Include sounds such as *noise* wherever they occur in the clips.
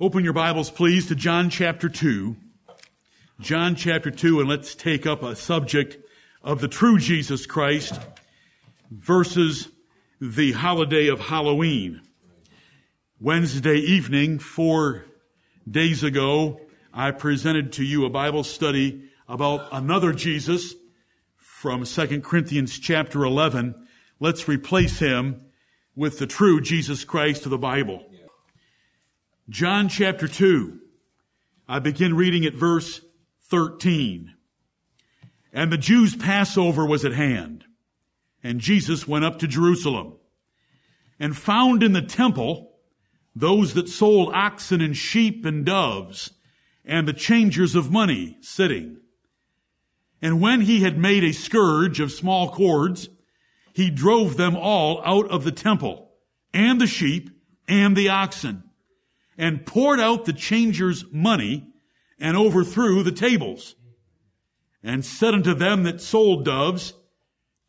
Open your Bibles, please, to John chapter 2. John chapter 2, and let's take up a subject of the true Jesus Christ versus the holiday of Halloween. Wednesday evening, four days ago, I presented to you a Bible study about another Jesus from 2 Corinthians chapter 11. Let's replace him with the true Jesus Christ of the Bible. John chapter 2. I begin reading at verse 13. And the Jews' Passover was at hand, and Jesus went up to Jerusalem, and found in the temple those that sold oxen and sheep and doves, and the changers of money sitting. And when he had made a scourge of small cords, he drove them all out of the temple, and the sheep, and the oxen, and poured out the changers' money, and overthrew the tables and said unto them that sold doves,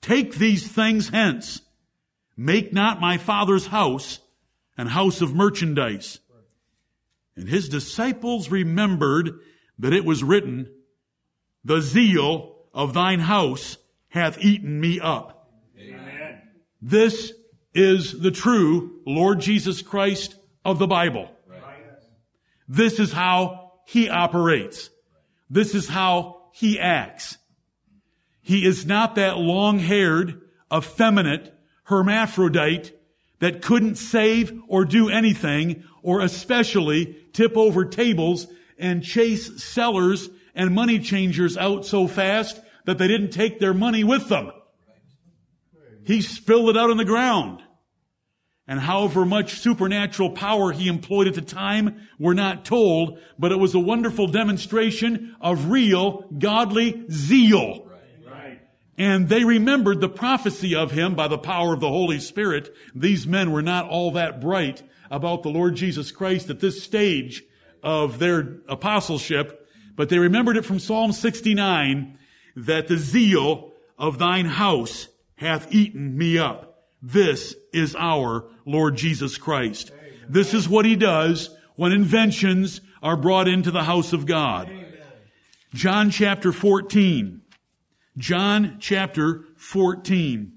Take these things hence. Make not my father's house an house of merchandise. And his disciples remembered that it was written, The zeal of thine house hath eaten me up. Amen. This is the true Lord Jesus Christ of the Bible. This is how he operates. This is how he acts. He is not that long-haired, effeminate hermaphrodite that couldn't save or do anything or especially tip over tables and chase sellers and money changers out so fast that they didn't take their money with them. He spilled it out on the ground and however much supernatural power he employed at the time, we're not told, but it was a wonderful demonstration of real godly zeal. And they remembered the prophecy of him by the power of the Holy Spirit. These men were not all that bright about the Lord Jesus Christ at this stage of their apostleship, but they remembered it from Psalm 69 that the zeal of thine house hath eaten me up. This is our Lord Jesus Christ. This is what he does when inventions are brought into the house of God. John chapter 14. John chapter 14.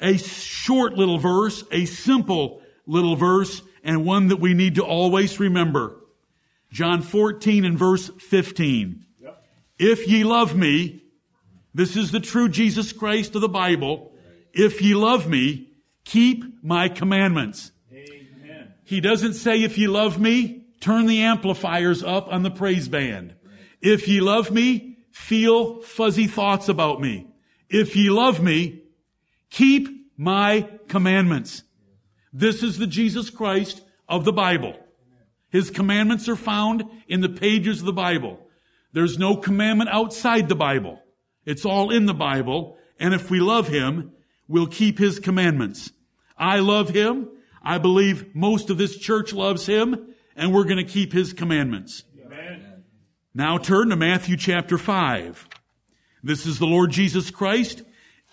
A short little verse, a simple little verse, and one that we need to always remember. John 14 and verse 15. Yep. If ye love me, this is the true Jesus Christ of the Bible, if ye love me, keep my commandments. Amen. He doesn't say, if ye love me, turn the amplifiers up on the praise band. If ye love me, feel fuzzy thoughts about me. If ye love me, keep my commandments. This is the Jesus Christ of the Bible. His commandments are found in the pages of the Bible. There's no commandment outside the Bible. It's all in the Bible. And if we love Him, will keep His commandments. I love Him. I believe most of this church loves Him and we're going to keep His commandments. Amen. Now turn to Matthew chapter 5. This is the Lord Jesus Christ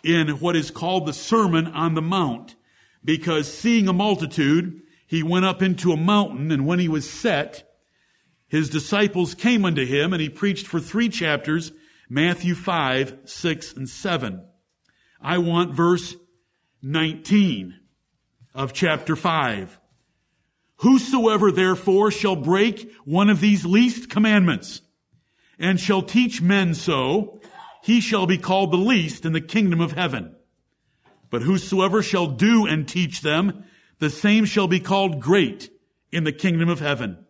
in what is called the Sermon on the Mount because seeing a multitude, he went up into a mountain and when he was set, his disciples came unto him and he preached for three chapters, Matthew 5, 6, and 7. I want verse 19 of chapter 5. Whosoever therefore shall break one of these least commandments and shall teach men so, he shall be called the least in the kingdom of heaven. But whosoever shall do and teach them, the same shall be called great in the kingdom of heaven.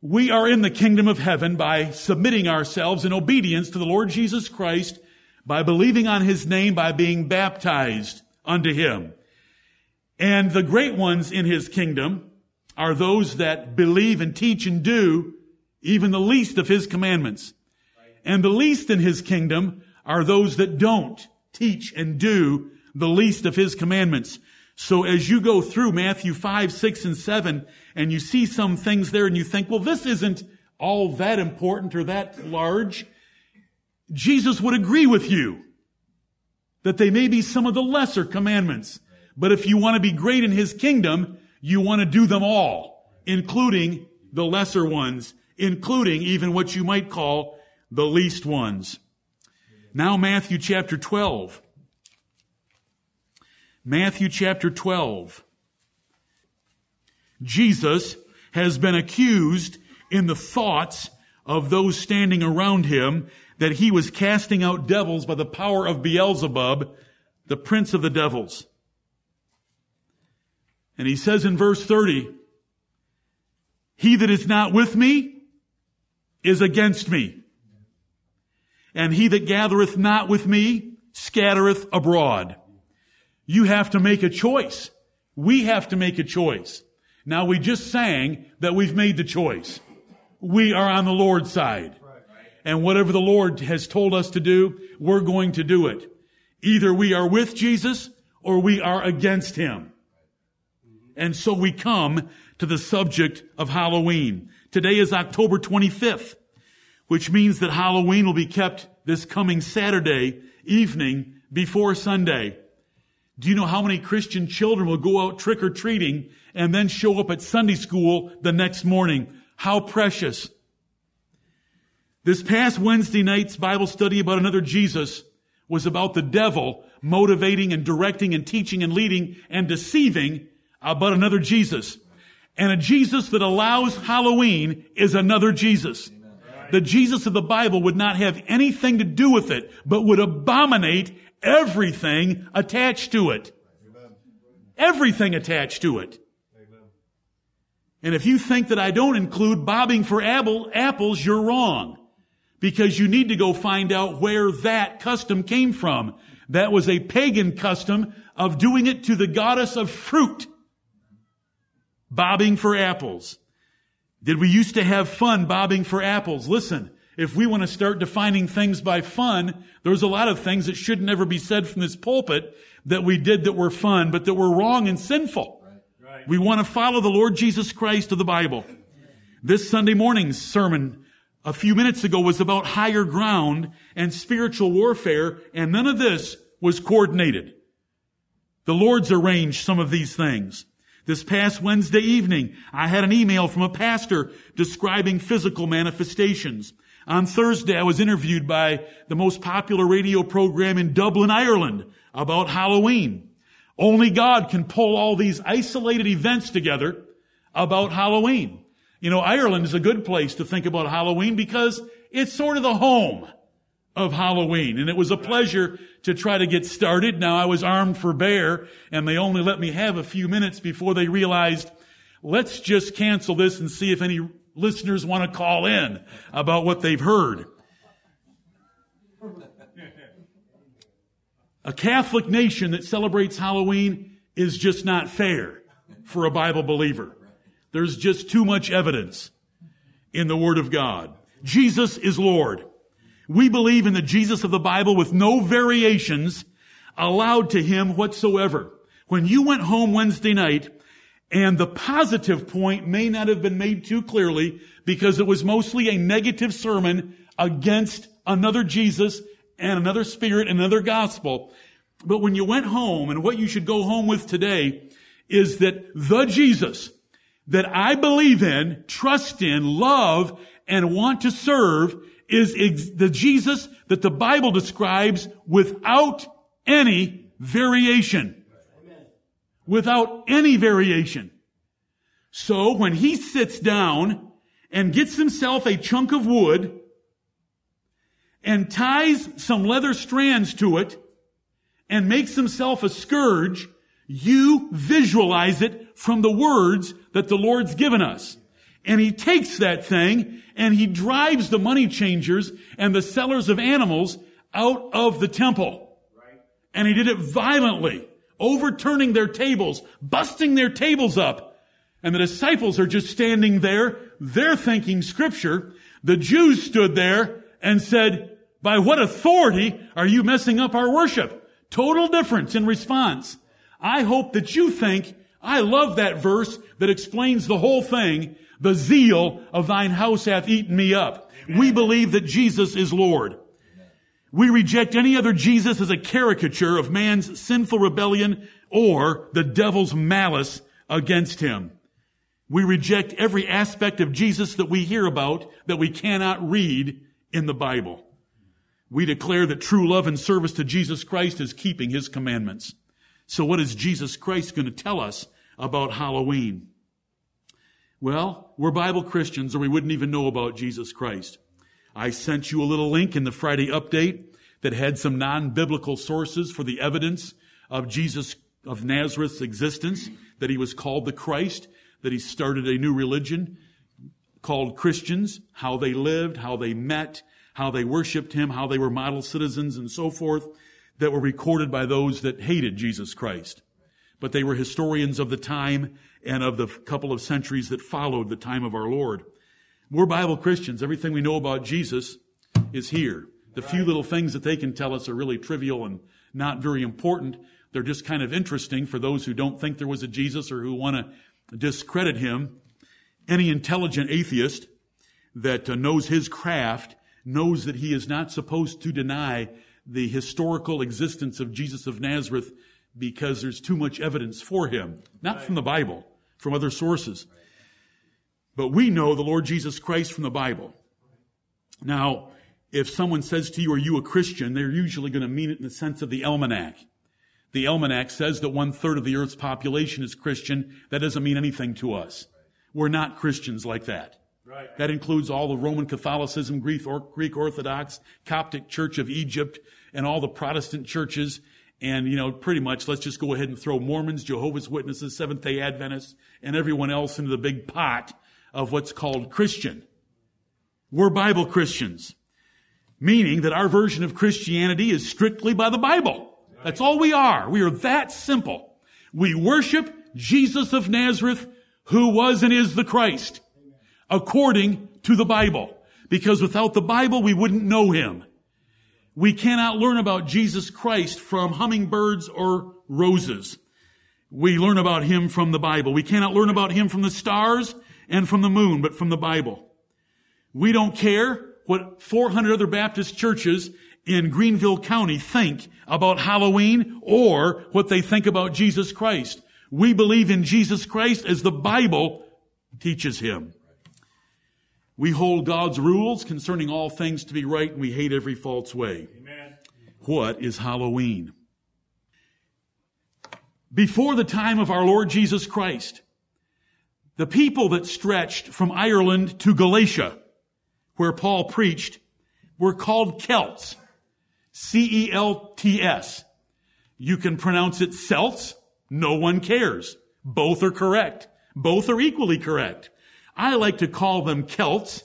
We are in the kingdom of heaven by submitting ourselves in obedience to the Lord Jesus Christ by believing on his name, by being baptized unto him. And the great ones in his kingdom are those that believe and teach and do even the least of his commandments. And the least in his kingdom are those that don't teach and do the least of his commandments. So as you go through Matthew 5, 6, and 7, and you see some things there and you think, well, this isn't all that important or that large. Jesus would agree with you that they may be some of the lesser commandments. But if you want to be great in His kingdom, You want to do them all, including the lesser ones, including even what you might call the least ones. Now Matthew chapter 12. Matthew chapter 12. Jesus has been accused in the thoughts of those standing around him that he was casting out devils by the power of Beelzebub, the prince of the devils. And he says in verse 30, he that is not with me is against me. And he that gathereth not with me scattereth abroad. You have to make a choice. We have to make a choice. Now we just sang that we've made the choice. We are on the Lord's side. And whatever the Lord has told us to do, we're going to do it. Either we are with Jesus or we are against Him. And so we come to the subject of Halloween. Today is October 25th, which means that Halloween will be kept this coming Saturday evening before Sunday. Do you know how many Christian children will go out trick or treating and then show up at Sunday school the next morning? How precious. This past Wednesday night's Bible study about another Jesus was about the devil motivating and directing and teaching and leading and deceiving about another Jesus. And a Jesus that allows Halloween is another Jesus. The Jesus of the Bible would not have anything to do with it, but would abominate everything attached to it. Everything attached to it. And if you think that I don't include bobbing for apple, apples, you're wrong. Because you need to go find out where that custom came from. That was a pagan custom of doing it to the goddess of fruit. Bobbing for apples. Did we used to have fun bobbing for apples? Listen, if we want to start defining things by fun, there's a lot of things that should never be said from this pulpit that we did that were fun, but that were wrong and sinful. Right. Right. We want to follow the Lord Jesus Christ of the Bible. This Sunday morning's sermon a few minutes ago was about higher ground and spiritual warfare, and none of this was coordinated. The Lord's arranged some of these things. This past Wednesday evening, I had an email from a pastor describing physical manifestations. On Thursday, I was interviewed by the most popular radio program in Dublin, Ireland about Halloween. Only God can pull all these isolated events together about Halloween. You know, Ireland is a good place to think about Halloween because it's sort of the home of Halloween. And it was a pleasure to try to get started. Now I was armed for bear and they only let me have a few minutes before they realized, let's just cancel this and see if any listeners want to call in about what they've heard. A Catholic nation that celebrates Halloween is just not fair for a Bible believer. There's just too much evidence in the Word of God. Jesus is Lord. We believe in the Jesus of the Bible with no variations allowed to Him whatsoever. When you went home Wednesday night, and the positive point may not have been made too clearly because it was mostly a negative sermon against another Jesus and another spirit and another gospel. But when you went home and what you should go home with today is that the Jesus that I believe in, trust in, love, and want to serve is ex- the Jesus that the Bible describes without any variation. Without any variation. So when he sits down and gets himself a chunk of wood and ties some leather strands to it and makes himself a scourge, you visualize it from the words that the Lord's given us. And he takes that thing and he drives the money changers and the sellers of animals out of the temple. And he did it violently, overturning their tables, busting their tables up. And the disciples are just standing there. They're thinking scripture. The Jews stood there and said, by what authority are you messing up our worship? Total difference in response. I hope that you think I love that verse that explains the whole thing. The zeal of thine house hath eaten me up. We believe that Jesus is Lord. We reject any other Jesus as a caricature of man's sinful rebellion or the devil's malice against him. We reject every aspect of Jesus that we hear about that we cannot read in the Bible. We declare that true love and service to Jesus Christ is keeping his commandments. So what is Jesus Christ going to tell us about Halloween? Well, we're Bible Christians or we wouldn't even know about Jesus Christ. I sent you a little link in the Friday update that had some non-biblical sources for the evidence of Jesus of Nazareth's existence, that he was called the Christ, that he started a new religion called Christians, how they lived, how they met, how they worshiped him, how they were model citizens and so forth, that were recorded by those that hated Jesus Christ. But they were historians of the time and of the couple of centuries that followed the time of our Lord. We're Bible Christians. Everything we know about Jesus is here. The few little things that they can tell us are really trivial and not very important. They're just kind of interesting for those who don't think there was a Jesus or who want to discredit him. Any intelligent atheist that uh, knows his craft knows that he is not supposed to deny the historical existence of Jesus of Nazareth because there's too much evidence for him. Not from the Bible, from other sources. But we know the Lord Jesus Christ from the Bible. Now, if someone says to you, are you a Christian? They're usually going to mean it in the sense of the almanac. The almanac says that one third of the earth's population is Christian. That doesn't mean anything to us. We're not Christians like that. That includes all the Roman Catholicism, Greek, Greek Orthodox, Coptic Church of Egypt, and all the Protestant churches. And, you know, pretty much let's just go ahead and throw Mormons, Jehovah's Witnesses, Seventh day Adventists, and everyone else into the big pot of what's called Christian. We're Bible Christians. Meaning that our version of Christianity is strictly by the Bible. That's all we are. We are that simple. We worship Jesus of Nazareth, who was and is the Christ, according to the Bible. Because without the Bible, we wouldn't know Him. We cannot learn about Jesus Christ from hummingbirds or roses. We learn about Him from the Bible. We cannot learn about Him from the stars and from the moon, but from the Bible. We don't care what 400 other Baptist churches in Greenville County think about Halloween or what they think about Jesus Christ. We believe in Jesus Christ as the Bible teaches him. We hold God's rules concerning all things to be right and we hate every false way. Amen. What is Halloween? Before the time of our Lord Jesus Christ, the people that stretched from Ireland to Galatia, where Paul preached, were called Celts. C-E-L-T-S. You can pronounce it Celts. No one cares. Both are correct. Both are equally correct. I like to call them Celts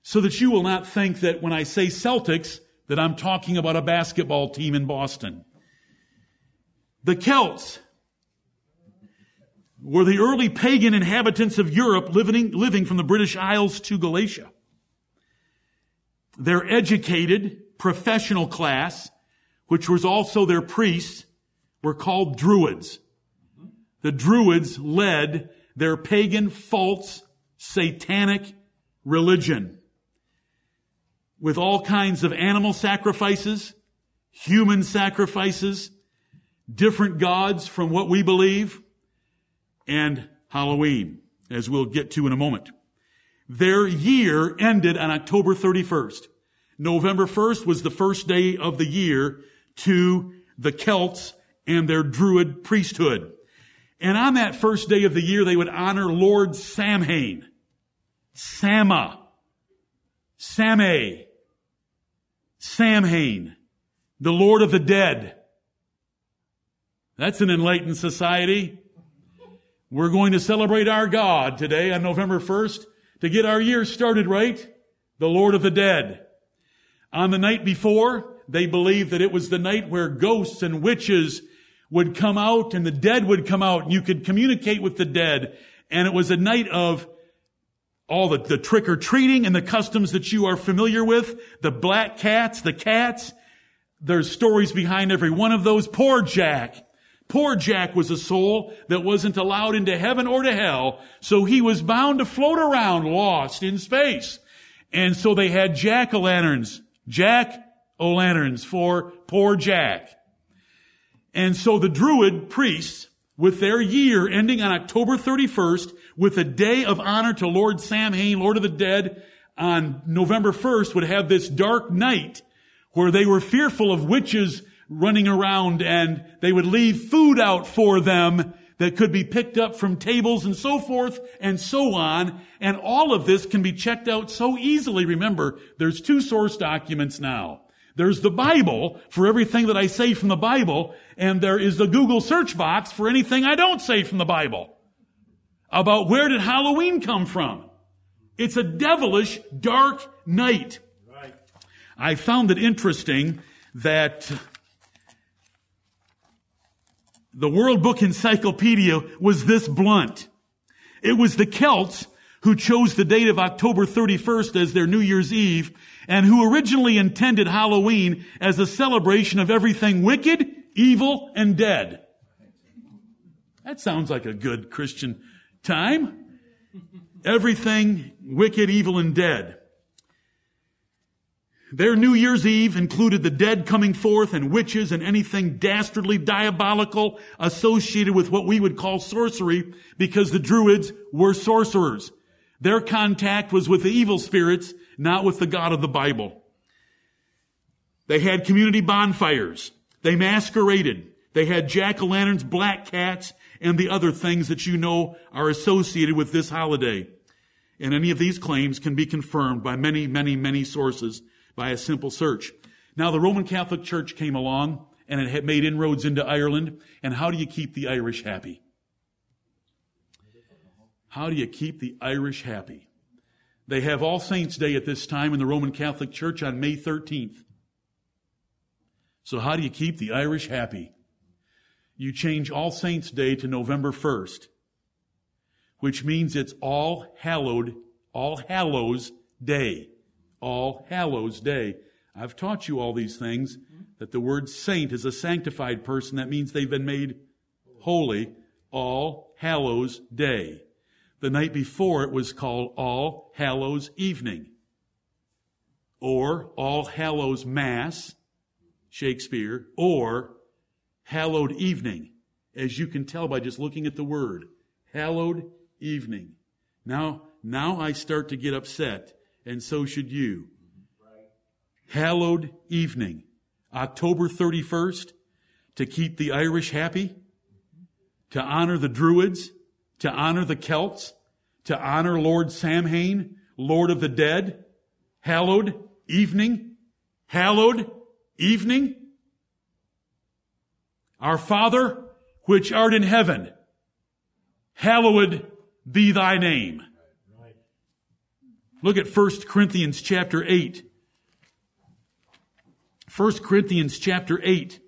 so that you will not think that when I say Celtics that I'm talking about a basketball team in Boston. The Celts were the early pagan inhabitants of Europe living, living from the British Isles to Galatia. Their educated, professional class, which was also their priests, were called Druids. The Druids led their pagan, false, satanic religion with all kinds of animal sacrifices, human sacrifices, different gods from what we believe, and Halloween, as we'll get to in a moment. Their year ended on October 31st. November 1st was the first day of the year to the Celts and their Druid priesthood. And on that first day of the year, they would honor Lord Samhain. Sama. Same. Samhain. The Lord of the dead. That's an enlightened society. We're going to celebrate our God today on November 1st to get our year started right. The Lord of the dead. On the night before, they believed that it was the night where ghosts and witches would come out and the dead would come out and you could communicate with the dead. And it was a night of all the, the trick or treating and the customs that you are familiar with. The black cats, the cats. There's stories behind every one of those. Poor Jack. Poor Jack was a soul that wasn't allowed into heaven or to hell, so he was bound to float around lost in space. And so they had jack-o'-lanterns, jack-o'-lanterns for poor Jack. And so the Druid priests with their year ending on October 31st with a day of honor to Lord Samhain, Lord of the Dead, on November 1st would have this dark night where they were fearful of witches running around and they would leave food out for them that could be picked up from tables and so forth and so on. And all of this can be checked out so easily. Remember, there's two source documents now. There's the Bible for everything that I say from the Bible, and there is the Google search box for anything I don't say from the Bible. About where did Halloween come from? It's a devilish dark night. Right. I found it interesting that the World Book Encyclopedia was this blunt. It was the Celts who chose the date of October 31st as their New Year's Eve and who originally intended Halloween as a celebration of everything wicked, evil, and dead. That sounds like a good Christian time. Everything wicked, evil, and dead. Their New Year's Eve included the dead coming forth and witches and anything dastardly diabolical associated with what we would call sorcery because the Druids were sorcerers. Their contact was with the evil spirits, not with the God of the Bible. They had community bonfires. They masqueraded. They had jack-o'-lanterns, black cats, and the other things that you know are associated with this holiday. And any of these claims can be confirmed by many, many, many sources by a simple search. Now the Roman Catholic Church came along and it had made inroads into Ireland. And how do you keep the Irish happy? How do you keep the Irish happy? They have All Saints Day at this time in the Roman Catholic Church on May 13th. So how do you keep the Irish happy? You change All Saints Day to November 1st, which means it's All Hallowed, All Hallows Day. All Hallows Day. I've taught you all these things, that the word saint is a sanctified person. That means they've been made holy. All Hallows Day. The night before it was called All Hallows Evening. Or All Hallows Mass, Shakespeare, or Hallowed Evening, as you can tell by just looking at the word. Hallowed Evening. Now, now I start to get upset and so should you. Hallowed evening, October 31st, to keep the Irish happy, to honor the Druids, to honor the Celts, to honor Lord Samhain, Lord of the dead. Hallowed evening, hallowed evening. Our Father, which art in heaven, hallowed be thy name. Look at 1 Corinthians chapter 8. 1 Corinthians chapter 8.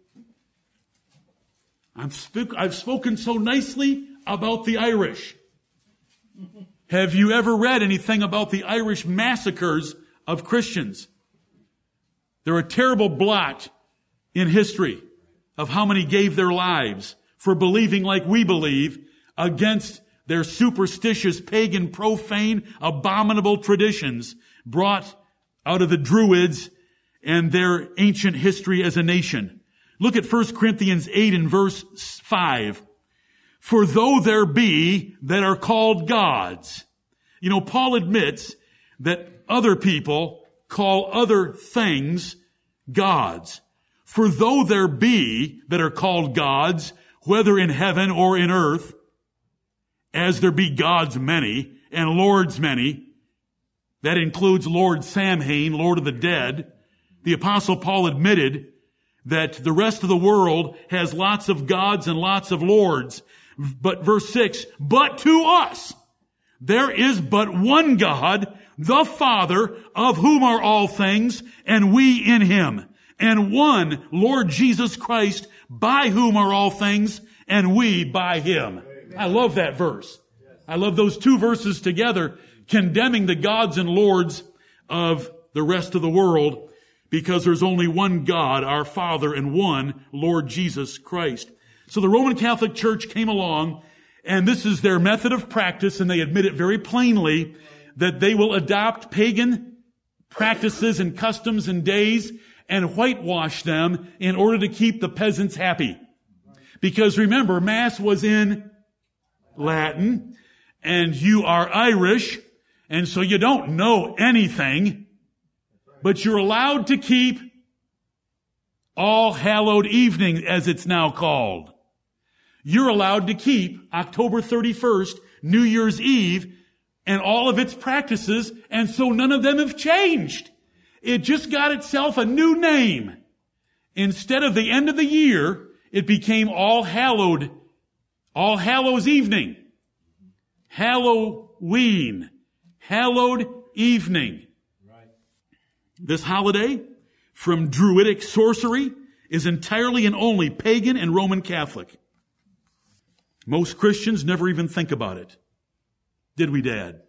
I've, spoken so nicely about the Irish. Have you ever read anything about the Irish massacres of Christians? They're a terrible blot in history of how many gave their lives for believing like we believe against their superstitious, pagan, profane, abominable traditions brought out of the Druids and their ancient history as a nation. Look at 1 Corinthians 8 and verse 5. For though there be that are called gods, you know, Paul admits that other people call other things gods. For though there be that are called gods, whether in heaven or in earth, as there be gods many and lords many. That includes Lord Samhain, Lord of the dead. The apostle Paul admitted that the rest of the world has lots of gods and lots of lords. But verse six, but to us, there is but one God, the Father, of whom are all things, and we in him. And one Lord Jesus Christ, by whom are all things, and we by him. I love that verse. I love those two verses together, condemning the gods and lords of the rest of the world because there's only one God, our Father, and one Lord Jesus Christ. So the Roman Catholic Church came along and this is their method of practice and they admit it very plainly that they will adopt pagan practices and customs and days and whitewash them in order to keep the peasants happy Because remember, Mass was in Latin, and you are Irish, and so you don't know anything, but you're allowed to keep All Hallowed Evening, as it's now called. You're allowed to keep October 31st, New Year's Eve, and all of its practices, and so none of them have changed. It just got itself a new name. Instead of the end of the year, it became All Hallowed, All Hallows Evening. Halloween. Hallowed Evening. This holiday, from Druidic sorcery, is entirely and only pagan and Roman Catholic. Most Christians never even think about it. Did we, Dad?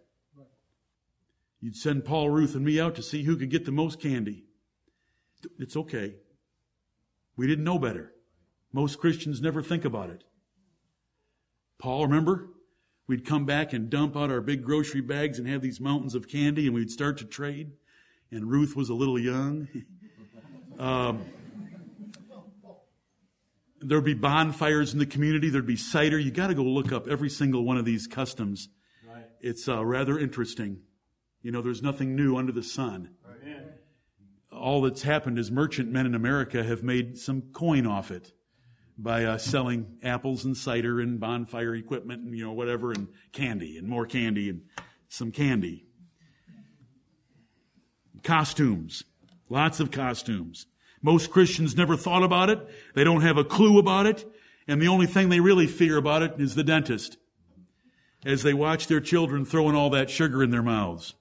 You'd send Paul, Ruth, and me out to see who could get the most candy. It's okay. We didn't know better. Most Christians never think about it. Paul, remember? We'd come back and dump out our big grocery bags and have these mountains of candy and we'd start to trade. And Ruth was a little young. *laughs* um, there'd be bonfires in the community. There'd be cider. You got to go look up every single one of these customs. Right. It's uh, rather interesting. You know, there's nothing new under the sun. Right. All that's happened is merchant men in America have made some coin off it by uh, selling apples and cider and bonfire equipment and you know whatever and candy and more candy and some candy. Costumes, lots of costumes. Most Christians never thought about it. They don't have a clue about it. And the only thing they really fear about it is the dentist as they watch their children throwing all that sugar in their mouths.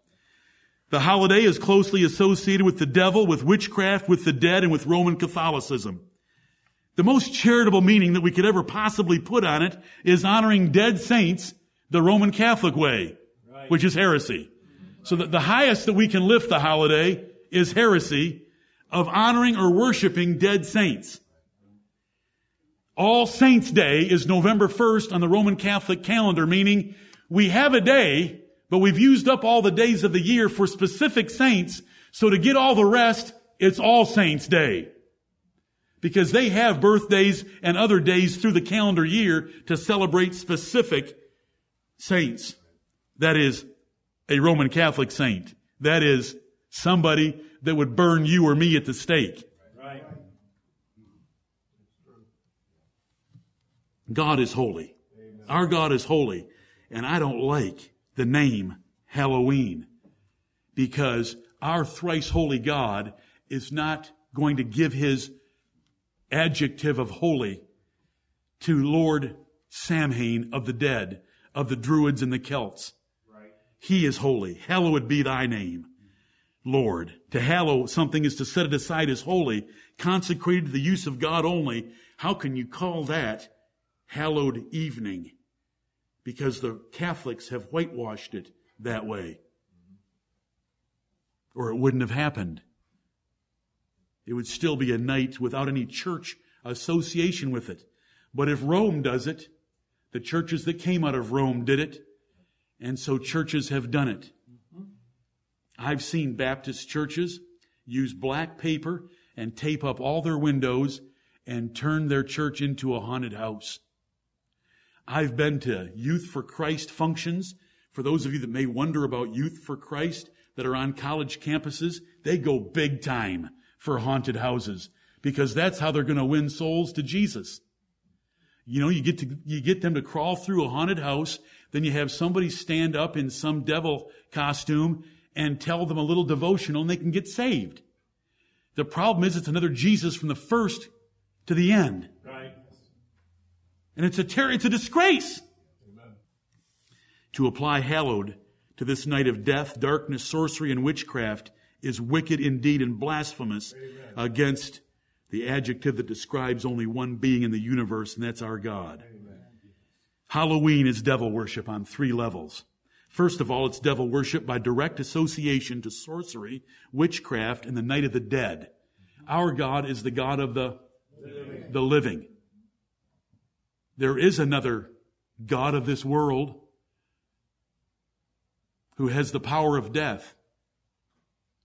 The holiday is closely associated with the devil, with witchcraft, with the dead, and with Roman Catholicism. The most charitable meaning that we could ever possibly put on it is honoring dead saints the Roman Catholic way, right. which is heresy. So that the highest that we can lift the holiday is heresy of honoring or worshiping dead saints. All Saints Day is November 1st on the Roman Catholic calendar, meaning we have a day, but we've used up all the days of the year for specific saints. So to get all the rest, it's All Saints Day because they have birthdays and other days through the calendar year to celebrate specific saints. That is a Roman Catholic saint. That is somebody that would burn you or me at the stake. God is holy. Our God is holy. And I don't like the name Halloween because our thrice holy God is not going to give his adjective of holy to Lord Samhain of the dead, of the Druids and the Celts. Right. He is holy. Hallowed be thy name, Lord. To hallow something is to set it aside as holy, consecrated to the use of God only. How can you call that hallowed evening? Because the Catholics have whitewashed it that way. Or it wouldn't have happened. It would still be a night without any church association with it. But if Rome does it, the churches that came out of Rome did it, and so churches have done it. I've seen Baptist churches use black paper and tape up all their windows and turn their church into a haunted house. I've been to Youth for Christ functions. For those of you that may wonder about Youth for Christ that are on college campuses, they go big time for haunted houses because that's how they're going to win souls to Jesus. You know, you get to, you get them to crawl through a haunted house, then you have somebody stand up in some devil costume and tell them a little devotional and they can get saved. The problem is it's another Jesus from the first to the end. And it's a ter- it's a disgrace. Amen. To apply hallowed to this night of death, darkness, sorcery, and witchcraft is wicked indeed and blasphemous Amen. against the adjective that describes only one being in the universe, and that's our God. Amen. Halloween is devil worship on three levels. First of all, it's devil worship by direct association to sorcery, witchcraft, and the night of the dead. Our God is the God of the living. the living. There is another God of this world who has the power of death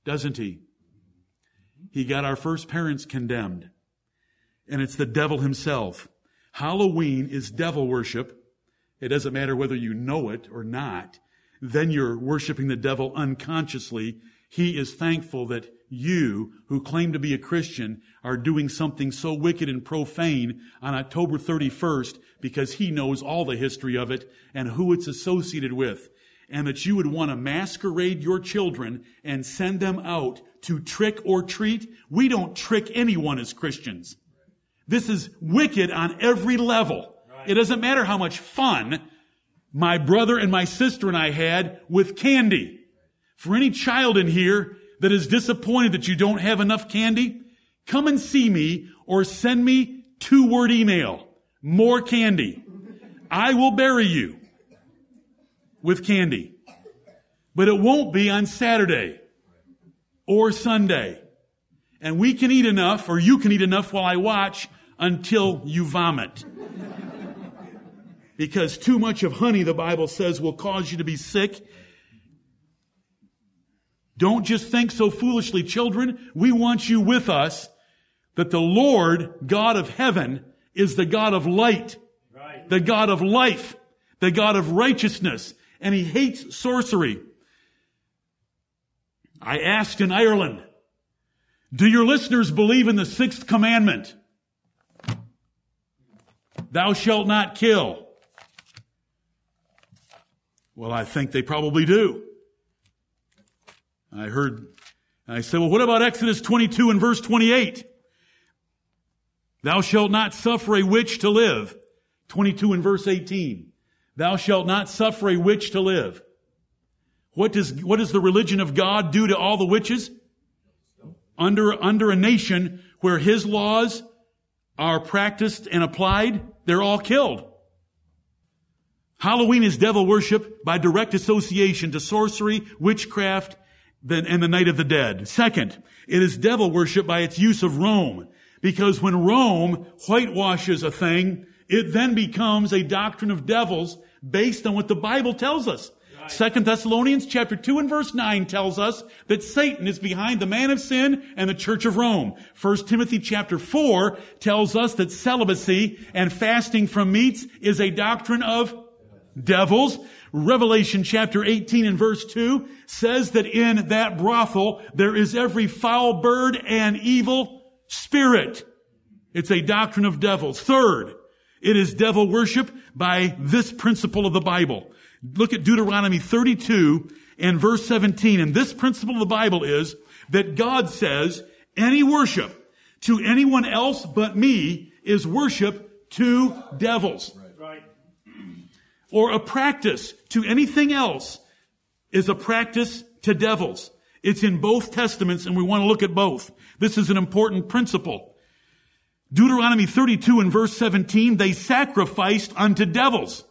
doesn't he? He got our first parents condemned. And it's the devil himself. Halloween is devil worship. It doesn't matter whether you know it or not. Then you're worshiping the devil unconsciously. He is thankful that you, who claim to be a Christian, are doing something so wicked and profane on October 31st because he knows all the history of it and who it's associated with. And that you would want to masquerade your children and send them out to trick or treat. We don't trick anyone as Christians. This is wicked on every level. It doesn't matter how much fun my brother and my sister and I had with candy. For any child in here that is disappointed that you don't have enough candy, come and see me or send me two word email. More candy. I will bury you with candy. But it won't be on Saturday or Sunday. And we can eat enough, or you can eat enough while I watch until you vomit. because too much of honey, the Bible says, will cause you to be sick don't just think so foolishly, children. We want you with us that the Lord, God of heaven, is the God of light, right. the God of life, the God of righteousness, and he hates sorcery. I asked in Ireland, do your listeners believe in the sixth commandment? Thou shalt not kill. Well, I think they probably do. I heard, I said, well, what about Exodus 22 and verse 28? Thou shalt not suffer a witch to live. 22 and verse 18. Thou shalt not suffer a witch to live. What does, what does the religion of God do to all the witches? Under, under a nation where his laws are practiced and applied, they're all killed. Halloween is devil worship by direct association to sorcery, witchcraft, and the night of the dead. Second, it is devil worship by its use of Rome. Because when Rome whitewashes a thing, it then becomes a doctrine of devils based on what the Bible tells us. Second Thessalonians chapter 2 and verse 9 tells us that Satan is behind the man of sin and the church of Rome. First Timothy chapter 4 tells us that celibacy and fasting from meats is a doctrine of devils. Revelation chapter 18 and verse 2 says that in that brothel there is every foul bird and evil spirit. It's a doctrine of devils. Third, it is devil worship by this principle of the Bible. Look at Deuteronomy 32 and verse 17. And this principle of the Bible is that God says any worship to anyone else but me is worship to devils or a practice to anything else is a practice to devils. It's in both testaments and we want to look at both. This is an important principle. Deuteronomy 32 and verse 17, they sacrificed unto devils,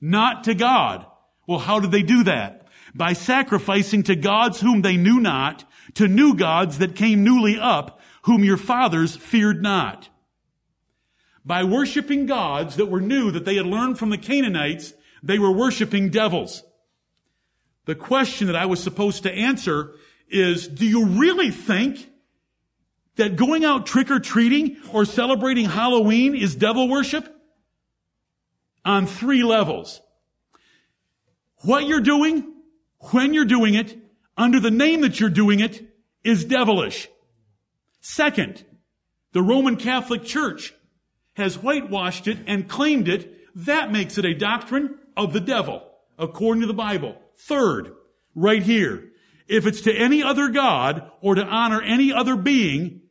not to God. Well, how did they do that? By sacrificing to gods whom they knew not, to new gods that came newly up, whom your fathers feared not by worshiping gods that were new that they had learned from the Canaanites, they were worshiping devils. The question that I was supposed to answer is, do you really think that going out trick or treating or celebrating Halloween is devil worship? On three levels. What you're doing, when you're doing it, under the name that you're doing it, is devilish. Second, the Roman Catholic Church has whitewashed it and claimed it, that makes it a doctrine of the devil, according to the Bible. Third, right here, if it's to any other God or to honor any other being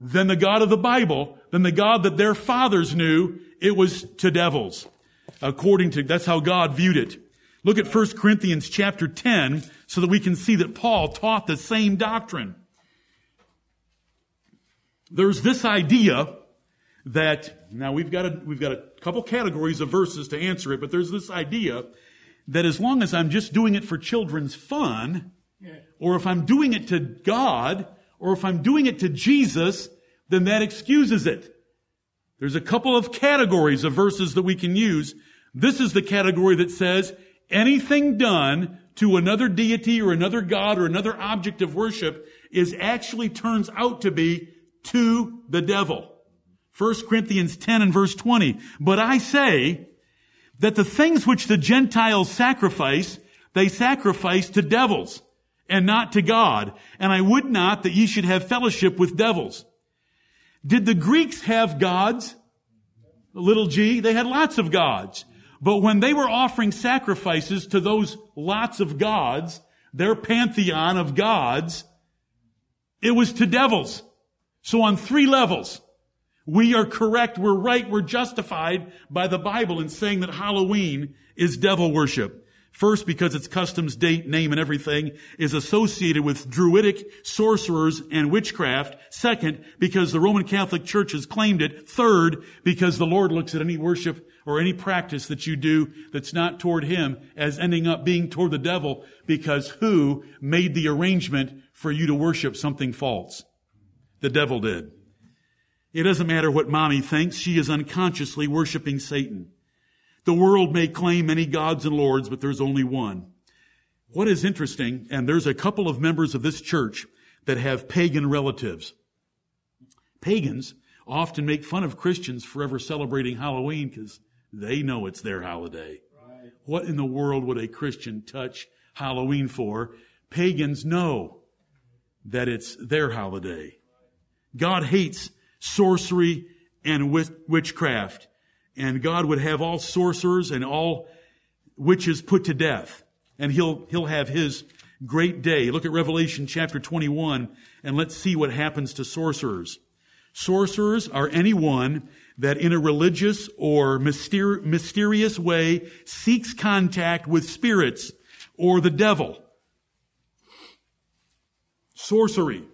than the God of the Bible, than the God that their fathers knew, it was to devils. According to, that's how God viewed it. Look at 1 Corinthians chapter 10 so that we can see that Paul taught the same doctrine. There's this idea that now we've got a, we've got a couple categories of verses to answer it, but there's this idea that as long as I'm just doing it for children's fun, or if I'm doing it to God, or if I'm doing it to Jesus, then that excuses it. There's a couple of categories of verses that we can use. This is the category that says anything done to another deity or another God or another object of worship is actually turns out to be to the devil 1 Corinthians 10 and verse 20. But I say that the things which the Gentiles sacrifice, they sacrifice to devils and not to God. And I would not that ye should have fellowship with devils. Did the Greeks have gods? Little g, they had lots of gods. But when they were offering sacrifices to those lots of gods, their pantheon of gods, it was to devils. So on three levels, we are correct, we're right, we're justified by the Bible in saying that Halloween is devil worship. First, because its customs, date, name, and everything is associated with druidic sorcerers and witchcraft. Second, because the Roman Catholic Church has claimed it. Third, because the Lord looks at any worship or any practice that you do that's not toward Him as ending up being toward the devil because who made the arrangement for you to worship something false? The devil did. It doesn't matter what mommy thinks. She is unconsciously worshiping Satan. The world may claim many gods and lords, but there's only one. What is interesting, and there's a couple of members of this church that have pagan relatives. Pagans often make fun of Christians forever celebrating Halloween because they know it's their holiday. Right. What in the world would a Christian touch Halloween for? Pagans know that it's their holiday. God hates sorcery and witchcraft and God would have all sorcerers and all witches put to death. And he'll, he'll have his great day. Look at Revelation chapter 21 and let's see what happens to sorcerers. Sorcerers are anyone that in a religious or myster- mysterious way seeks contact with spirits or the devil. Sorcery,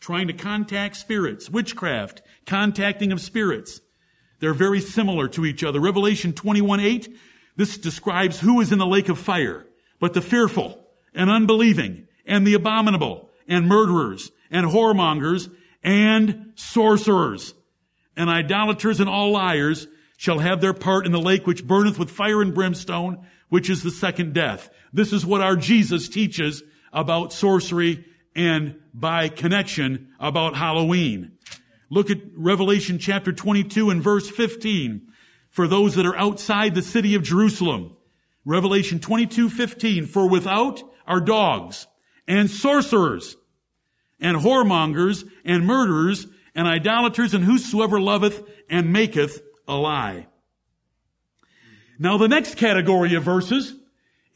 trying to contact spirits, witchcraft, contacting of spirits. They're very similar to each other. Revelation 21, 8, this describes who is in the lake of fire, but the fearful and unbelieving and the abominable and murderers and whoremongers and sorcerers and idolaters and all liars shall have their part in the lake which burneth with fire and brimstone, which is the second death. This is what our Jesus teaches about sorcery and by connection about Halloween. Look at Revelation chapter 22 and verse 15 for those that are outside the city of Jerusalem. Revelation 22, 15, for without are dogs and sorcerers and whoremongers and murderers and idolaters and whosoever loveth and maketh a lie. Now the next category of verses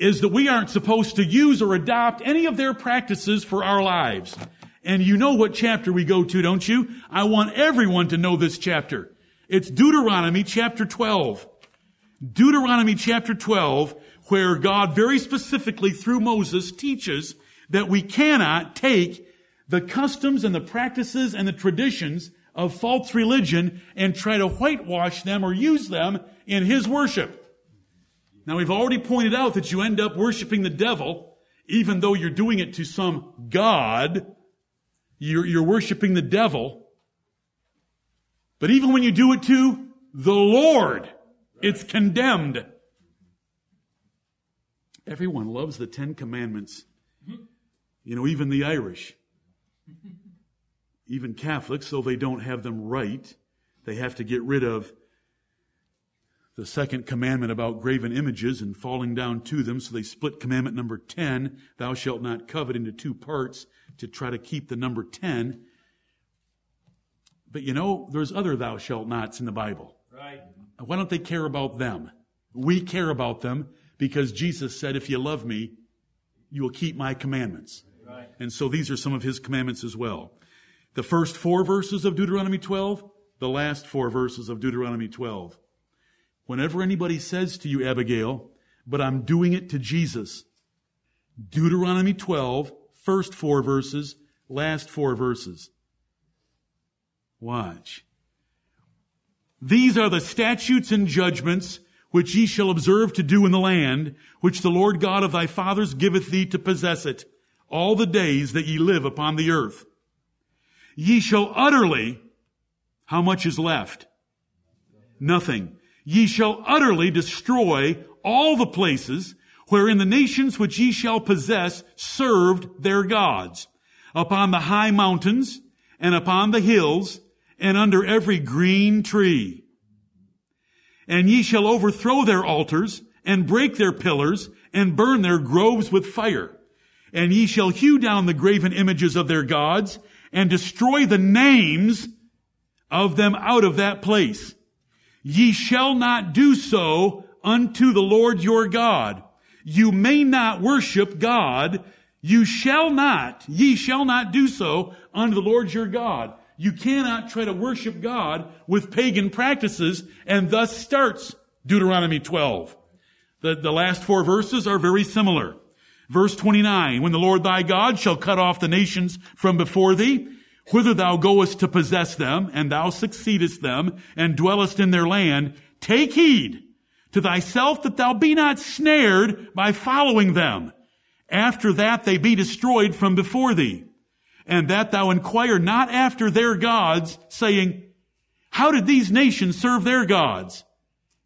is that we aren't supposed to use or adopt any of their practices for our lives. And you know what chapter we go to, don't you? I want everyone to know this chapter. It's Deuteronomy chapter 12. Deuteronomy chapter 12, where God very specifically through Moses teaches that we cannot take the customs and the practices and the traditions of false religion and try to whitewash them or use them in his worship. Now we've already pointed out that you end up worshiping the devil, even though you're doing it to some God, you're, you're worshiping the devil. But even when you do it to the Lord, it's condemned. Everyone loves the Ten Commandments. You know, even the Irish. Even Catholics, though they don't have them right, they have to get rid of the second commandment about graven images and falling down to them. So they split commandment number 10, thou shalt not covet, into two parts to try to keep the number 10. But you know, there's other thou shalt nots in the Bible. Right. Why don't they care about them? We care about them because Jesus said, if you love me, you will keep my commandments. Right. And so these are some of his commandments as well. The first four verses of Deuteronomy 12, the last four verses of Deuteronomy 12. Whenever anybody says to you, Abigail, but I'm doing it to Jesus, Deuteronomy 12, first four verses, last four verses. Watch. These are the statutes and judgments which ye shall observe to do in the land, which the Lord God of thy fathers giveth thee to possess it, all the days that ye live upon the earth. Ye shall utterly, how much is left? Nothing. Ye shall utterly destroy all the places wherein the nations which ye shall possess served their gods, upon the high mountains, and upon the hills, and under every green tree. And ye shall overthrow their altars, and break their pillars, and burn their groves with fire. And ye shall hew down the graven images of their gods, and destroy the names of them out of that place. Ye shall not do so unto the Lord your God. You may not worship God. You shall not, ye shall not do so unto the Lord your God. You cannot try to worship God with pagan practices, and thus starts Deuteronomy 12. The, the last four verses are very similar. Verse 29, when the Lord thy God shall cut off the nations from before thee, whither thou goest to possess them, and thou succeedest them, and dwellest in their land, take heed to thyself that thou be not snared by following them. After that they be destroyed from before thee. And that thou inquire not after their gods, saying, How did these nations serve their gods?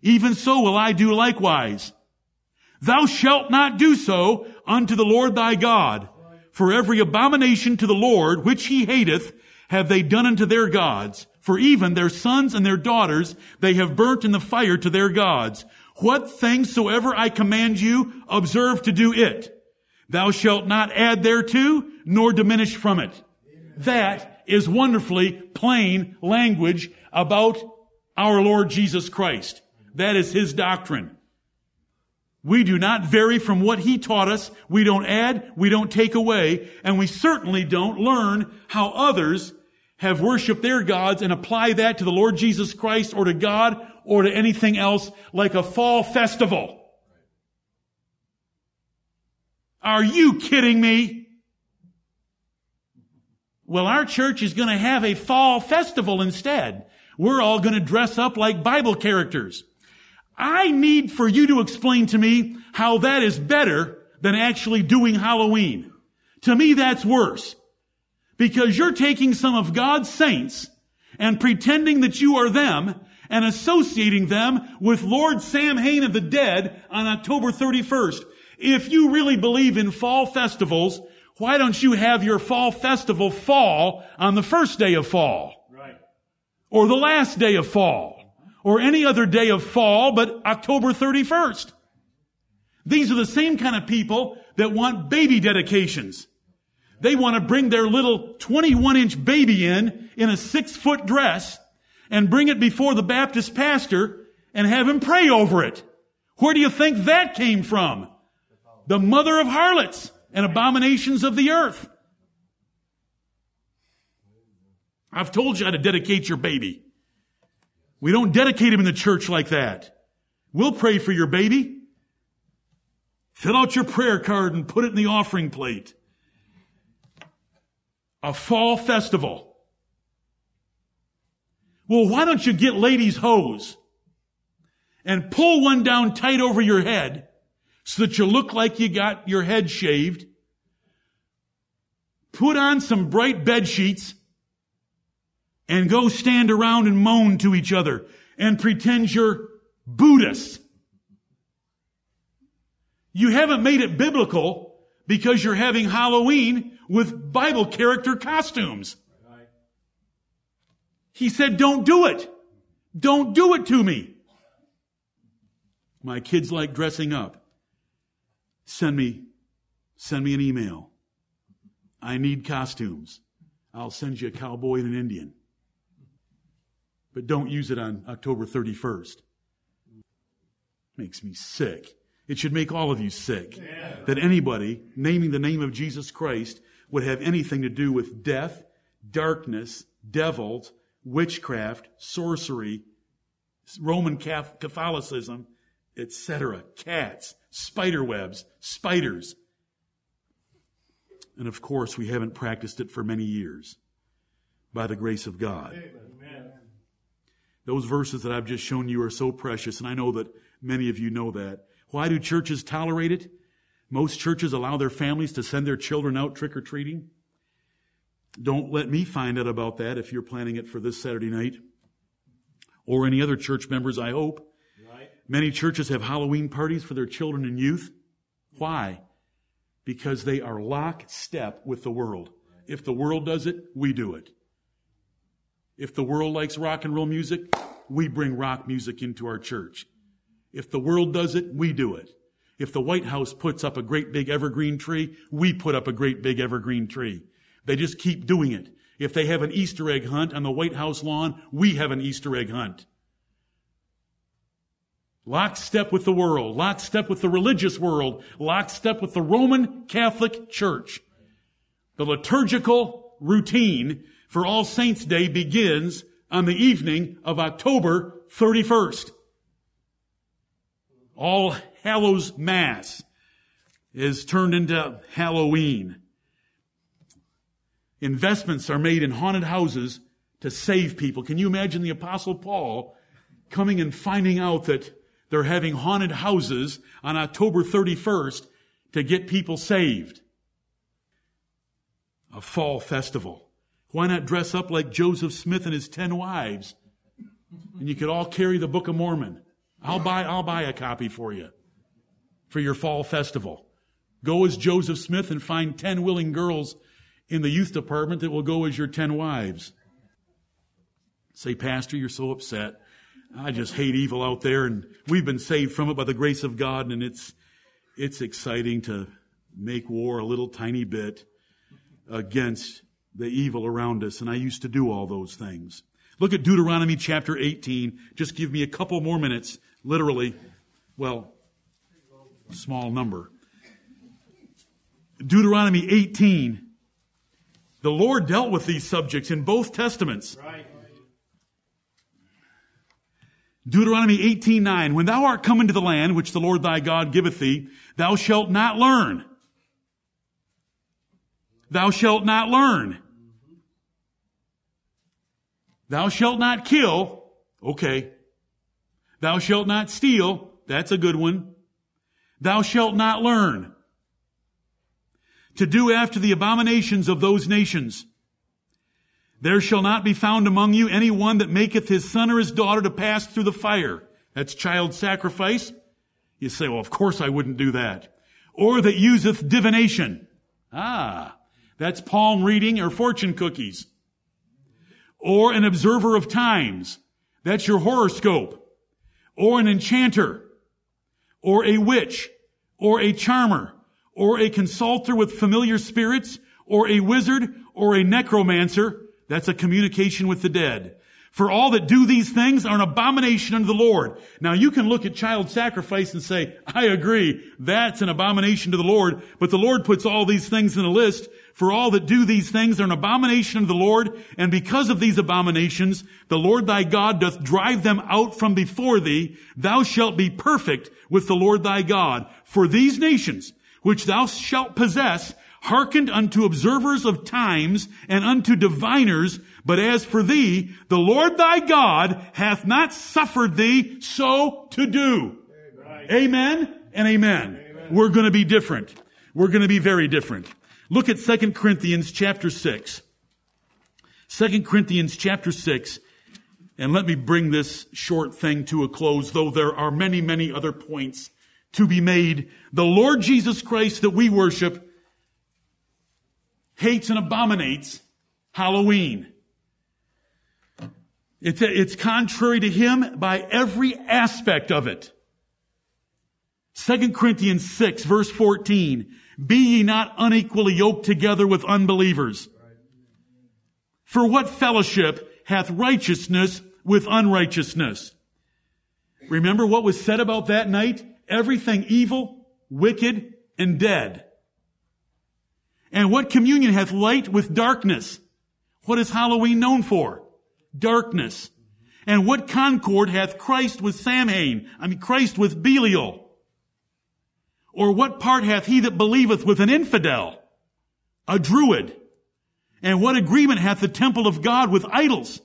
Even so will I do likewise. Thou shalt not do so unto the Lord thy God. For every abomination to the Lord which he hateth have they done unto their gods. For even their sons and their daughters they have burnt in the fire to their gods. What things soever I command you, observe to do it. Thou shalt not add thereto, nor diminish from it. That is wonderfully plain language about our Lord Jesus Christ. That is His doctrine. We do not vary from what He taught us. We don't add, we don't take away, and we certainly don't learn how others have worshiped their gods and apply that to the Lord Jesus Christ or to God or to anything else like a fall festival. Are you kidding me? Well, our church is going to have a fall festival instead. We're all going to dress up like Bible characters. I need for you to explain to me how that is better than actually doing Halloween. To me, that's worse. Because you're taking some of God's saints and pretending that you are them and associating them with Lord Samhain of the dead on October 31st. If you really believe in fall festivals, why don't you have your fall festival fall on the first day of fall? Right. Or the last day of fall? Or any other day of fall but October 31st? These are the same kind of people that want baby dedications. They want to bring their little 21 inch baby in, in a six foot dress, and bring it before the Baptist pastor and have him pray over it. Where do you think that came from? The mother of harlots and abominations of the earth. I've told you how to dedicate your baby. We don't dedicate him in the church like that. We'll pray for your baby. Fill out your prayer card and put it in the offering plate. A fall festival. Well, why don't you get ladies' hose and pull one down tight over your head so that you look like you got your head shaved? Put on some bright bed sheets and go stand around and moan to each other and pretend you're Buddhists. You haven't made it biblical because you're having Halloween with Bible character costumes. He said, don't do it. Don't do it to me. My kids like dressing up. Send me, send me an email. I need costumes. I'll send you a cowboy and an Indian. But don't use it on October 31st. Makes me sick. It should make all of you sick. That anybody naming the name of Jesus Christ would have anything to do with death, darkness, devils, witchcraft, sorcery, Roman Catholicism, etc. Cats, spider webs, spiders. And of course, we haven't practiced it for many years by the grace of God. Amen. Those verses that I've just shown you are so precious, and I know that many of you know that. Why do churches tolerate it? Most churches allow their families to send their children out trick or treating. Don't let me find out about that if you're planning it for this Saturday night. Or any other church members, I hope. Right. Many churches have Halloween parties for their children and youth. Why? Because they are lockstep with the world. If the world does it, we do it. If the world likes rock and roll music, we bring rock music into our church. If the world does it, we do it. If the White House puts up a great big evergreen tree, we put up a great big evergreen tree. They just keep doing it. If they have an Easter egg hunt on the White House lawn, we have an Easter egg hunt. Lockstep with the world, lockstep with the religious world, lockstep with the Roman Catholic Church. The liturgical routine for All Saints Day begins on the evening of October 31st. All Hallows Mass is turned into Halloween. Investments are made in haunted houses to save people. Can you imagine the apostle Paul coming and finding out that they're having haunted houses on October 31st to get people saved? A fall festival. Why not dress up like Joseph Smith and his ten wives? And you could all carry the Book of Mormon. I'll buy, I'll buy a copy for you for your fall festival. Go as Joseph Smith and find ten willing girls in the youth department that will go as your ten wives. Say, Pastor, you're so upset. I just hate evil out there and we've been saved from it by the grace of God and it's, it's exciting to make war a little tiny bit against the evil around us. And I used to do all those things. Look at Deuteronomy chapter 18. Just give me a couple more minutes, literally. Well, small number. Deuteronomy 18 the Lord dealt with these subjects in both testaments. Deuteronomy 18:9 When thou art come into the land which the Lord thy God giveth thee, thou shalt not learn. Thou shalt not learn. Thou shalt not kill. Okay. Thou shalt not steal. That's a good one. Thou shalt not learn to do after the abominations of those nations. There shall not be found among you any one that maketh his son or his daughter to pass through the fire. That's child sacrifice. You say, well, of course I wouldn't do that. Or that useth divination. Ah, that's palm reading or fortune cookies. Or an observer of times. That's your horoscope. Or an enchanter. Or a witch. Or a charmer or a consulter with familiar spirits, or a wizard, or a necromancer. That's a communication with the dead. For all that do these things are an abomination unto the Lord. Now you can look at child sacrifice and say, I agree, that's an abomination to the Lord, but the Lord puts all these things in a list. For all that do these things are an abomination unto the Lord, and because of these abominations, the Lord thy God doth drive them out from before thee. Thou shalt be perfect with the Lord thy God. For these nations, which thou shalt possess, hearkened unto observers of times and unto diviners, but as for thee, the Lord thy God hath not suffered thee so to do. Amen, amen and amen. amen. We're going to be different. We're going to be very different. Look at 2 Corinthians chapter 6. 2 Corinthians chapter 6. And let me bring this short thing to a close, though there are many, many other points to be made. The Lord Jesus Christ that we worship hates and abominates Halloween. It's, it's contrary to him by every aspect of it. 2 Corinthians 6 verse 14. Be ye not unequally yoked together with unbelievers. For what fellowship hath righteousness with unrighteousness? Remember what was said about that night? everything evil, wicked, and dead. And what communion hath light with darkness? What is Halloween known for? Darkness. And what concord hath Christ with Samhain? I mean, Christ with Belial? Or what part hath he that believeth with an infidel? A druid. And what agreement hath the temple of God with idols?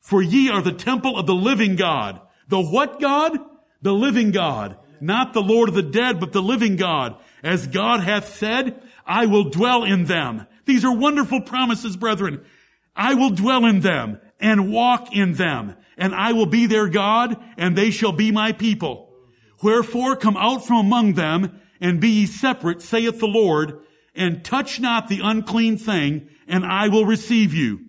For ye are the temple of the living God. The what God? The living God not the Lord of the dead, but the living God. As God hath said, I will dwell in them. These are wonderful promises, brethren. I will dwell in them and walk in them, and I will be their God, and they shall be my people. Wherefore come out from among them, and be ye separate, saith the Lord, and touch not the unclean thing, and I will receive you.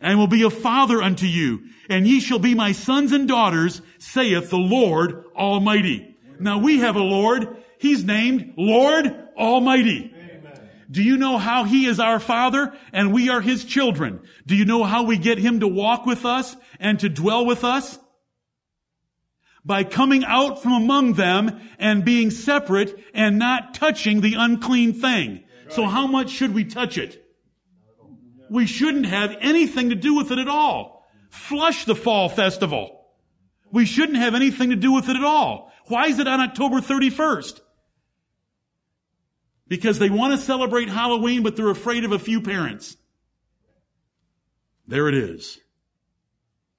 and will be a father unto you, and ye shall be my sons and daughters, saith the Lord Almighty. Now we have a Lord. He's named Lord Almighty. Do you know how He is our Father and we are His children? Do you know how we get Him to walk with us and to dwell with us? By coming out from among them and being separate and not touching the unclean thing. So how much should we touch it? We shouldn't have anything to do with it at all. Flush the fall festival. We shouldn't have anything to do with it at all. Why is it on October 31st? Because they want to celebrate Halloween, but they're afraid of a few parents. There it is.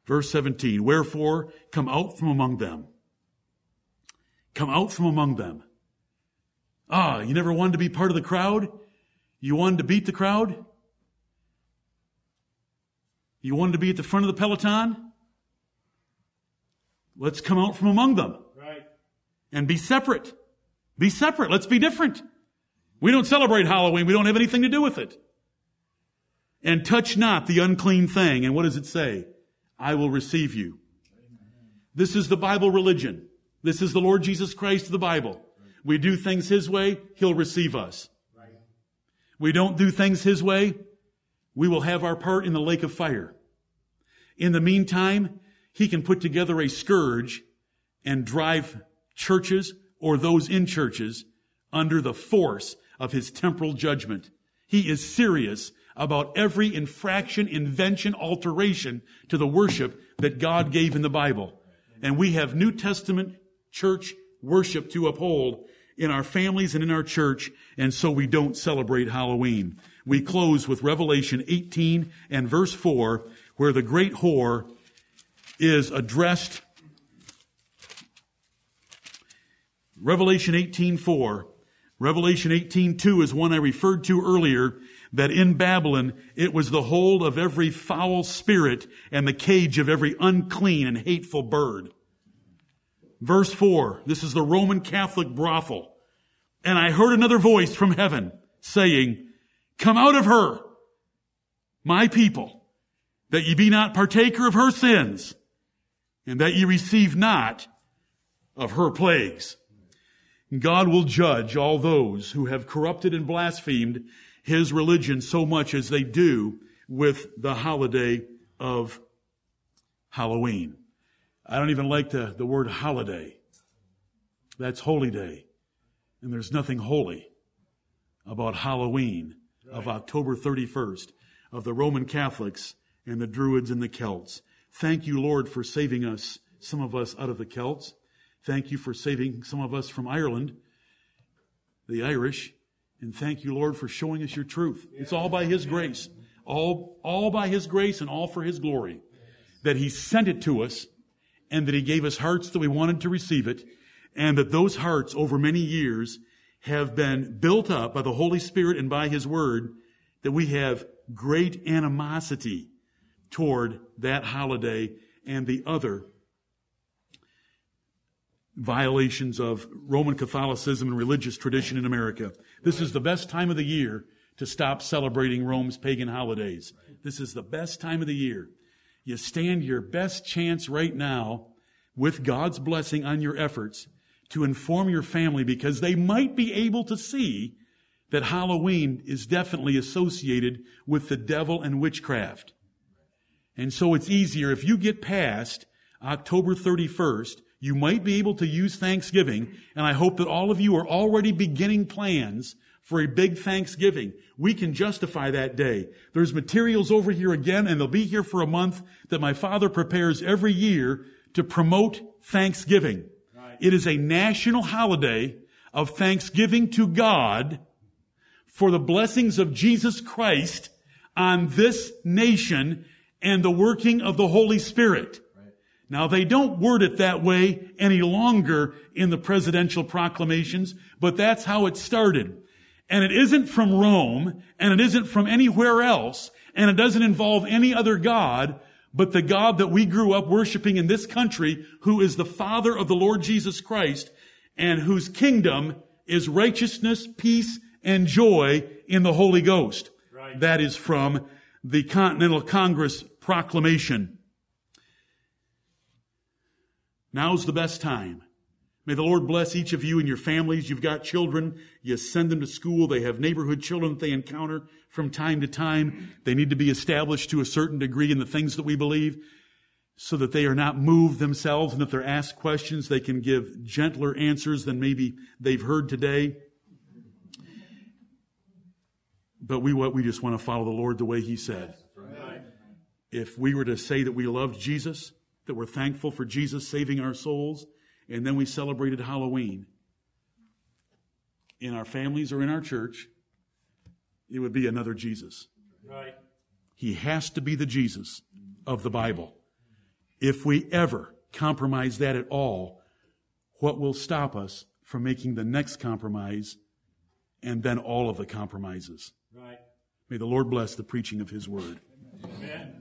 Verse 17. Wherefore, come out from among them. Come out from among them. Ah, you never wanted to be part of the crowd? You wanted to beat the crowd? You wanted to be at the front of the peloton? Let's come out from among them. Right. And be separate. Be separate. Let's be different. We don't celebrate Halloween. We don't have anything to do with it. And touch not the unclean thing. And what does it say? I will receive you. This is the Bible religion. This is the Lord Jesus Christ the Bible. We do things His way, He'll receive us. We don't do things His way, we will have our part in the lake of fire. In the meantime, He can put together a scourge and drive churches or those in churches under the force of his temporal judgment. He is serious about every infraction, invention, alteration to the worship that God gave in the Bible. And we have New Testament church worship to uphold in our families and in our church, and so we don't celebrate Halloween. We close with Revelation 18 and verse 4, where the great whore is addressed. Revelation 18 4 Revelation 18:2 is one I referred to earlier that in Babylon it was the hold of every foul spirit and the cage of every unclean and hateful bird. Verse 4, this is the Roman Catholic brothel. And I heard another voice from heaven saying, Come out of her, my people, that ye be not partaker of her sins, and that ye receive not of her plagues. God will judge all those who have corrupted and blasphemed his religion so much as they do with the holiday of Halloween. I don't even like the, the word holiday. That's holy day. And there's nothing holy about Halloween right. of October 31st of the Roman Catholics and the Druids and the Celts. Thank you, Lord, for saving us, some of us out of the Celts. Thank you for saving some of us from Ireland, the Irish. And thank you, Lord, for showing us your truth. It's all by His grace. All, all by His grace and all for His glory. That He sent it to us and that He gave us hearts that we wanted to receive it and that those hearts over many years have been built up by the Holy Spirit and by His Word that we have great animosity toward that holiday and the other violations of Roman Catholicism and religious tradition in America. This is the best time of the year to stop celebrating Rome's pagan holidays. This is the best time of the year. You stand your best chance right now with God's blessing on your efforts to inform your family because they might be able to see that Halloween is definitely associated with the devil and witchcraft. And so it's easier if you get past October 31st you might be able to use Thanksgiving, and I hope that all of you are already beginning plans for a big Thanksgiving. We can justify that day. There's materials over here again, and they'll be here for a month that my father prepares every year to promote Thanksgiving. Right. It is a national holiday of thanksgiving to God for the blessings of Jesus Christ on this nation and the working of the Holy Spirit. Now they don't word it that way any longer in the presidential proclamations, but that's how it started. And it isn't from Rome, and it isn't from anywhere else, and it doesn't involve any other God, but the God that we grew up worshiping in this country, who is the Father of the Lord Jesus Christ, and whose kingdom is righteousness, peace, and joy in the Holy Ghost. Right. That is from the Continental Congress proclamation. Now's the best time. May the Lord bless each of you and your families. You've got children. You send them to school. They have neighborhood children that they encounter from time to time. They need to be established to a certain degree in the things that we believe so that they are not moved themselves. And if they're asked questions, they can give gentler answers than maybe they've heard today. But we, what, we just want to follow the Lord the way He said. If we were to say that we loved Jesus, that we're thankful for Jesus saving our souls, and then we celebrated Halloween in our families or in our church, it would be another Jesus. Right. He has to be the Jesus of the Bible. If we ever compromise that at all, what will stop us from making the next compromise and then all of the compromises? Right. May the Lord bless the preaching of His word. Amen.